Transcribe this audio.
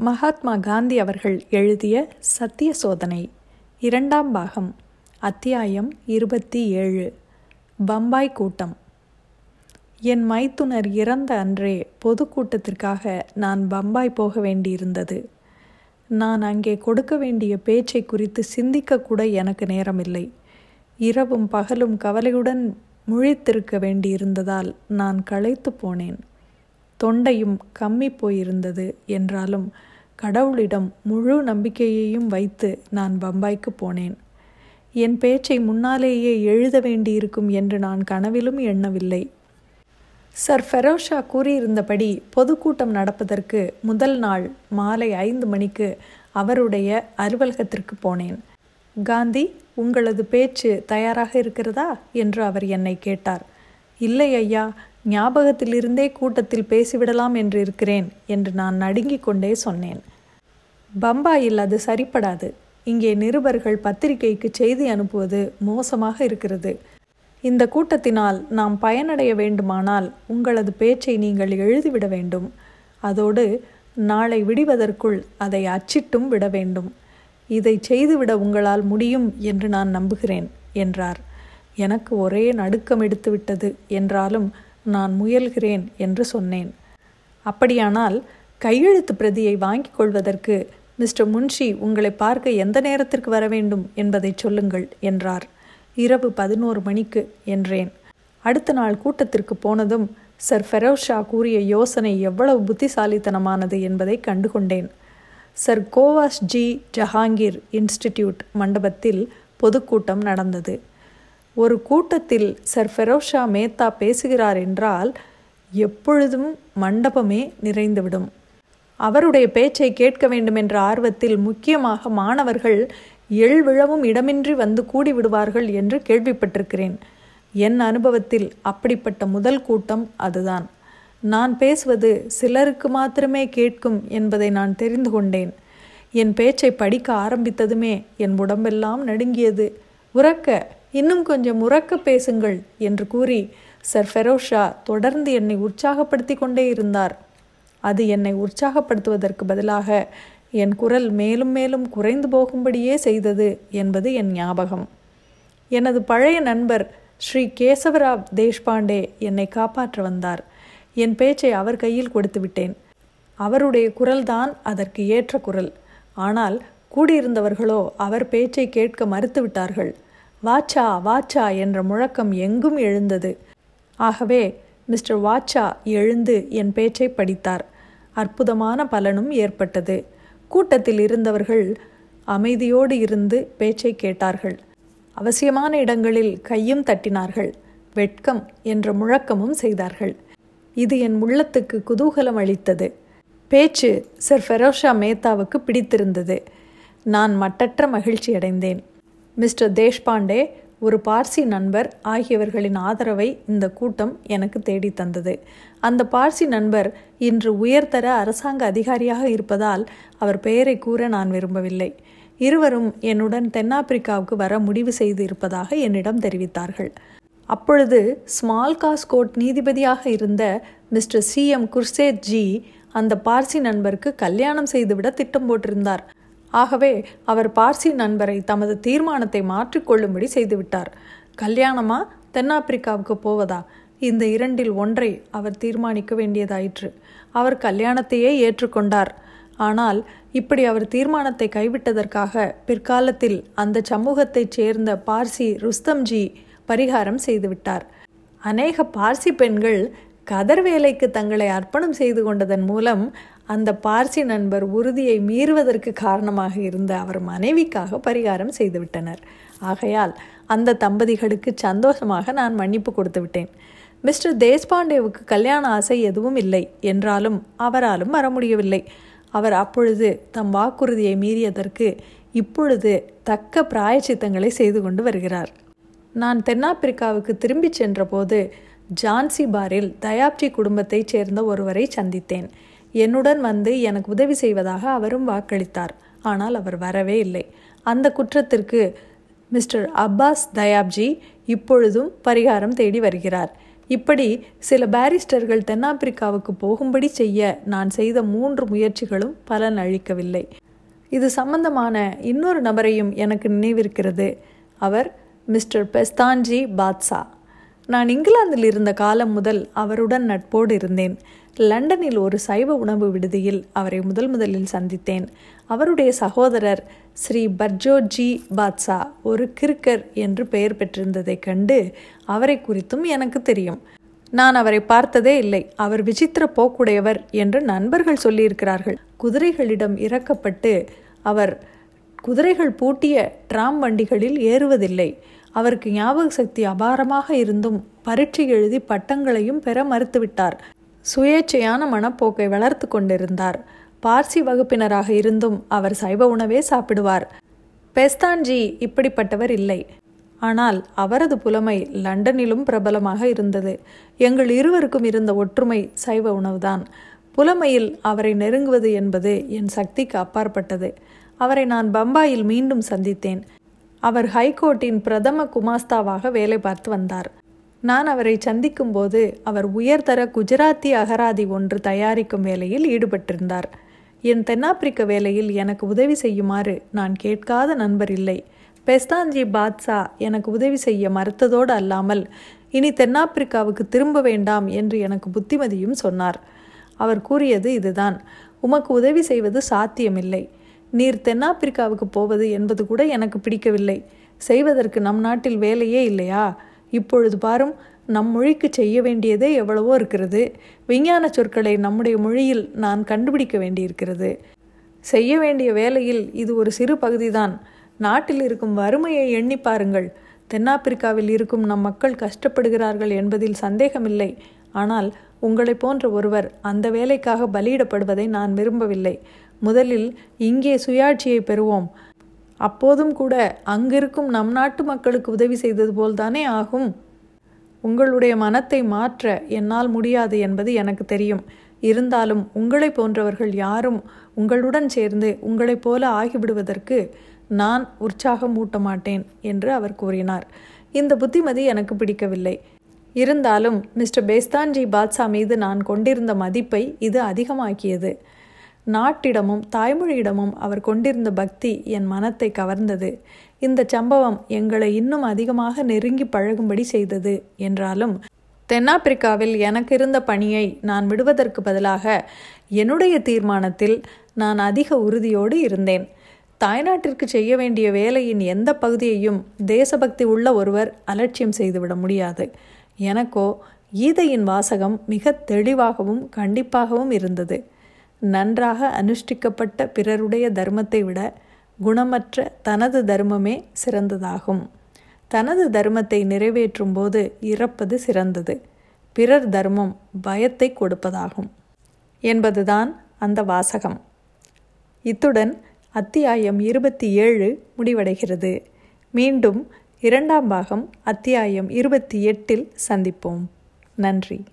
மகாத்மா காந்தி அவர்கள் எழுதிய சத்திய சோதனை இரண்டாம் பாகம் அத்தியாயம் இருபத்தி ஏழு பம்பாய் கூட்டம். என் மைத்துனர் இறந்த அன்றே பொதுக்கூட்டத்திற்காக நான் பம்பாய் போக வேண்டியிருந்தது. நான் அங்கே கொடுக்க வேண்டிய பேச்சை குறித்து சிந்திக்கக்கூட எனக்கு நேரமில்லை. இரவும் பகலும் கவலையுடன் முழித்திருக்க வேண்டியிருந்ததால் நான் களைத்து போனேன். தொண்டையும் கம்மி போயிருந்தது என்றாலும் கடவுளிடம் முழு நம்பிக்கையையும் வைத்து நான் பம்பாய்க்கு போனேன். என் பேச்சை முன்னாலேயே எழுத வேண்டியிருக்கும் என்று நான் கனவிலும் எண்ணவில்லை. சர் ஃபெரோஷா கூறியிருந்தபடி பொதுக்கூட்டம் நடப்பதற்கு முதல் நாள் மாலை ஐந்து மணிக்கு அவருடைய அலுவலகத்திற்கு போனேன். காந்தி உங்களது பேச்சு தயாராக இருக்கிறதா? என்று அவர் என்னை கேட்டார். இல்லை ஐயா ஞாபகத்திலிருந்தே கூட்டத்தில் பேசிவிடலாம் என்று இருக்கிறேன் என்று நான் நடுங்கிக் கொண்டே சொன்னேன். பம்பாயில் அது சரிப்படாது. இங்கே நிருபர்கள் பத்திரிகைக்கு செய்தி அனுப்புவது மோசமாக இருக்கிறது. இந்த கூட்டத்தினால் நாம் பயனடைய வேண்டுமானால் உங்களது பேச்சை நீங்கள் எழுதிவிட வேண்டும். அதோடு நாளை விடுவதற்குள் அதை அச்சிட்டும் விட வேண்டும். இதை செய்துவிட உங்களால் முடியும் என்று நான் நம்புகிறேன் என்றார். எனக்கு ஒரே நடுக்கம் எடுத்துவிட்டது என்றாலும் நான் முயல்கிறேன் என்று சொன்னேன். அப்படியானால் கையெழுத்து பிரதியை வாங்கிக் கொள்வதற்கு மிஸ்டர் முன்ஷி உங்களை பார்க்க எந்த நேரத்திற்கு வர வேண்டும் என்பதை சொல்லுங்கள் என்றார். இரவு பதினோரு மணிக்கு என்றேன். அடுத்த நாள் கூட்டத்திற்கு போனதும் சர் ஃபெரோஷா கூறிய யோசனை எவ்வளவு புத்திசாலித்தனமானது என்பதை கண்டுகொண்டேன். Sir Cowasji Jehangir institute மண்டபத்தில் பொதுக்கூட்டம் நடந்தது. ஒரு கூட்டத்தில் சர் ஃபெரோஷா மேத்தா பேசுகிறார் என்றால் எப்பொழுதும் மண்டபமே நிறைந்துவிடும். அவருடைய பேச்சை கேட்க வேண்டும் என்ற ஆர்வத்தில் முக்கியமாக மாணவர்கள் எழுவிழவும் இடமின்றி வந்து கூடிவிடுவார்கள் என்று கேள்விப்பட்டிருக்கிறேன். என் அனுபவத்தில் அப்படிப்பட்ட முதல் கூட்டம் அதுதான். நான் பேசுவது சிலருக்கு மாத்திரமே கேட்கும் என்பதை நான் தெரிந்து கொண்டேன். என் பேச்சை படிக்க ஆரம்பித்ததுமே என் உடம்பெல்லாம் நடுங்கியது. உறக்க இன்னும் கொஞ்சம் உறக்க பேசுங்கள் என்று கூறி சர் ஃபெரோஷா தொடர்ந்து என்னை உற்சாகப்படுத்தி கொண்டே இருந்தார். அது என்னை உற்சாகப்படுத்துவதற்கு பதிலாக என் குரல் மேலும் மேலும் குறைந்து போகும்படியே செய்தது என்பது என் ஞாபகம். எனது பழைய நண்பர் ஸ்ரீ கேசவராவ் தேஷ்பாண்டே என்னை காப்பாற்ற வந்தார். என் பேச்சை அவர் கையில் கொடுத்து விட்டேன். அவருடைய குரல்தான் அதற்கு ஏற்ற குரல். ஆனால் கூடியிருந்தவர்களோ அவர் பேச்சை கேட்க மறுத்துவிட்டார்கள் வாச்சா வாச்சா என்ற முழக்கம் எங்கும் எழுந்தது. ஆகவே மிஸ்டர் வாச்சா எழுந்து என் பேச்சை படித்தார். அற்புதமான பலனும் ஏற்பட்டது. கூட்டத்தில் இருந்தவர்கள் அமைதியோடு இருந்து பேச்சை கேட்டார்கள். அவசியமான இடங்களில் கையும் தட்டினார்கள். வெட்கம் என்ற முழக்கமும் செய்தார்கள். இது என் உள்ளத்துக்கு குதூகலம் அளித்தது. பேச்சு சர் ஃபெரோஷா மேத்தாவுக்கு பிடித்திருந்தது. நான் மட்டற்ற மகிழ்ச்சி அடைந்தேன் மிஸ்டர் தேஷ்பாண்டே ஒரு பார்சி நண்பர் ஆகியவர்களின் ஆதரவை இந்த கூட்டம் எனக்கு தேடி தந்தது. அந்த பார்சி நண்பர் இன்று உயர்தர அரசாங்க அதிகாரியாக இருப்பதால் அவர் பெயரை கூற நான் விரும்பவில்லை. இருவரும் என்னுடன் தென்னாப்பிரிக்காவுக்கு வர முடிவு செய்து இருப்பதாக என்னிடம் தெரிவித்தார்கள். அப்பொழுது ஸ்மால் காஸ் கோர்ட் நீதிபதியாக இருந்த மிஸ்டர் சி எம் குர்சேத் ஜி அந்த பார்சி நண்பருக்கு கல்யாணம் செய்துவிட திட்டம் போட்டிருந்தார். ஆகவே அவர் பார்சி நண்பரை தமது தீர்மானத்தை மாற்றிக்கொள்ளும்படி செய்துவிட்டார். கல்யாணமா தென்னாப்பிரிக்காவுக்கு போவதா? இந்த இரண்டில் ஒன்றை அவர் தீர்மானிக்க வேண்டியதாயிற்று. அவர் கல்யாணத்தையே ஏற்றுக்கொண்டார் ஆனால் இப்படி அவர் தீர்மானத்தை கைவிட்டதற்காக பிற்காலத்தில் அந்த சமூகத்தைச் சேர்ந்த பார்சி ருஸ்தம்ஜி பரிகாரம் செய்துவிட்டார். அநேக பார்சி பெண்கள் கதர் வேலைக்கு தங்களை அர்ப்பணம் செய்து கொண்டதன் மூலம் அந்த பார்சி நண்பர் உறுதியை மீறுவதற்கு காரணமாக இருந்த அவர் மனைவிக்காக பரிகாரம் செய்துவிட்டனர். ஆகையால் அந்த தம்பதிகளுக்கு சந்தோஷமாக நான் மன்னிப்பு கொடுத்து விட்டேன். மிஸ்டர் தேஷ்பாண்டேவுக்கு கல்யாண ஆசை எதுவும் இல்லை. என்றாலும் அவராலும் வர முடியவில்லை. அவர் அப்பொழுது தம் வாக்குறுதியை மீறியதற்கு இப்பொழுது தக்க பிராயச்சித்தங்களை செய்து கொண்டு வருகிறார். நான் தென்னாப்பிரிக்காவுக்கு திரும்பிச் சென்றபோது ஜான்சி பாரில் தயாப்ஜி குடும்பத்தைச் சேர்ந்த ஒருவரை சந்தித்தேன். என்னுடன் வந்து எனக்கு உதவி செய்வதாக அவரும் வாக்களித்தார். ஆனால் அவர் வரவே இல்லை. அந்த குற்றத்திற்கு மிஸ்டர் அப்பாஸ் தயாப்ஜி இப்பொழுதும் பரிகாரம் தேடி வருகிறார். இப்படி சில பாரிஸ்டர்கள் தென்னாப்பிரிக்காவுக்கு போகும்படி செய்ய நான் செய்த மூன்று முயற்சிகளும் பலன் அளிக்கவில்லை. இது சம்பந்தமான இன்னொரு நபரையும் எனக்கு நினைவிருக்கிறது. அவர் மிஸ்டர் பெஸ்தான்ஜி பாத்சா நான் இங்கிலாந்தில் இருந்த காலம் முதல் அவருடன் நட்போடு இருந்தேன். லண்டனில் ஒரு சைவ உணவு விடுதியில் அவரை முதல் முதலில் சந்தித்தேன். அவருடைய சகோதரர் ஸ்ரீ பர்ஜோஜி பாத்சா ஒரு கிறுக்கர் என்று பெயர் பெற்றிருந்ததைக் கண்டு அவரை குறித்தும் எனக்கு தெரியும். நான் அவரை பார்த்ததே இல்லை. அவர் விசித்திர போக்குடையவர் என்று நண்பர்கள் சொல்லியிருக்கிறார்கள். குதிரைகளிடம் இறக்கப்பட்டு அவர் குதிரைகள் பூட்டிய டிராம் வண்டிகளில் ஏறுவதில்லை. அவருக்கு ஞாபக சக்தி அபாரமாக இருந்தும் பரீட்சை எழுதி பட்டங்களையும் பெற மறுத்துவிட்டார். சுயேட்சையான மனப்போக்கை வளர்த்து கொண்டிருந்தார். பார்சி வகுப்பினராக இருந்தும் அவர் சைவ உணவே சாப்பிடுவார். பெஸ்தான்ஜி இப்படிப்பட்டவர் இல்லை. ஆனால் அவரது புலமை லண்டனிலும் பிரபலமாக இருந்தது. எங்கள் இருவருக்கும் இருந்த ஒற்றுமை சைவ உணவுதான். புலமையில் அவரை நெருங்குவது என்பது என் சக்திக்கு அப்பாற்பட்டது. அவரை நான் பம்பாயில் மீண்டும் சந்தித்தேன். அவர் ஹைகோர்ட்டின் பிரதம குமாஸ்தாவாக வேலை பார்த்து வந்தார். நான் அவரை சந்திக்கும்போது அவர் உயர்தர குஜராத்தி அகராதி ஒன்று தயாரிக்கும் வேலையில் ஈடுபட்டிருந்தார். என் தென்னாப்பிரிக்க வேலையில் எனக்கு உதவி செய்யுமாறு நான் கேட்காத நண்பர் இல்லை. பெஸ்தான்ஜி பாத்சா எனக்கு உதவி செய்ய மறுத்ததோடு அல்லாமல் இனி தென்னாப்பிரிக்காவுக்கு திரும்ப வேண்டாம் என்று எனக்கு புத்திமதியும் சொன்னார். அவர் கூறியது இதுதான். உமக்கு உதவி செய்வது சாத்தியமில்லை. நீர் தென்னாப்பிரிக்காவுக்கு போவது என்பது கூட எனக்கு பிடிக்கவில்லை. செய்வதற்கு நம் நாட்டில் வேலையே இல்லையா? இப்பொழுது பாரும் நம் மொழிக்கு செய்ய வேண்டியதே எவ்வளவோ இருக்கிறது. விஞ்ஞான சொற்களை நம்முடைய மொழியில் நான் கண்டுபிடிக்க வேண்டியிருக்கிறது. செய்ய வேண்டிய வேலையில் இது ஒரு சிறு பகுதிதான். நாட்டில் இருக்கும் வறுமையை எண்ணி பாருங்கள். தென்னாப்பிரிக்காவில் இருக்கும் நம் மக்கள் கஷ்டப்படுகிறார்கள் என்பதில் சந்தேகமில்லை. ஆனால் உங்களை போன்ற ஒருவர் அந்த வேலைக்காக பலியிடப்படுவதை நான் விரும்பவில்லை. முதலில் இங்கே சுயாட்சியை பெறுவோம். அப்போதும் கூட அங்கிருக்கும் நம் நாட்டு மக்களுக்கு உதவி செய்தது போல்தானே ஆகும்? உங்களுடைய மனத்தை மாற்ற என்னால் முடியாது என்பது எனக்கு தெரியும். இருந்தாலும் உங்களை போன்றவர்கள் யாரும் உங்களுடன் சேர்ந்து உங்களைப் போல ஆகிவிடுவதற்கு நான் உற்சாகம் ஊட்ட மாட்டேன் என்று அவர் கூறினார். இந்த புத்திமதி எனக்கு பிடிக்கவில்லை. இருந்தாலும் மிஸ்டர் பேஸ்தான்ஜி பாத்ஷா மீது நான் கொண்டிருந்த மதிப்பை இது அதிகமாக்கியது. நாட்டிடமும் தாய்மொழியிடமும் அவர் கொண்டிருந்த பக்தி என் மனத்தை கவர்ந்தது. இந்த சம்பவம் எங்களை இன்னும் அதிகமாக நெருங்கி பழகும்படி செய்தது என்றாலும் தென்னாப்பிரிக்காவில் எனக்கு இருந்த பணியை நான் விடுவதற்கு பதிலாக என்னுடைய தீர்மானத்தில் நான் அதிக உறுதியோடு இருந்தேன். தாய்நாட்டிற்கு செய்ய வேண்டிய வேலையின் எந்த பகுதியையும் தேசபக்தி உள்ள ஒருவர் அலட்சியம் செய்துவிட முடியாது. எனக்கோ கீதையின் வாசகம் மிக தெளிவாகவும் கண்டிப்பாகவும் இருந்தது. நன்றாக அனுஷ்டிக்கப்பட்ட பிறருடைய தர்மத்தை விட குணமற்ற தனது தர்மமே சிறந்ததாகும். தனது தர்மத்தை நிறைவேற்றும் போது இறப்பது சிறந்தது. பிறர் தர்மம் பயத்தை கொடுப்பதாகும். என்பதுதான் அந்த வாசகம். இத்துடன் அத்தியாயம் இருபத்தி ஏழு முடிவடைகிறது. மீண்டும் இரண்டாம் பாகம் அத்தியாயம் இருபத்தி எட்டில் சந்திப்போம். நன்றி.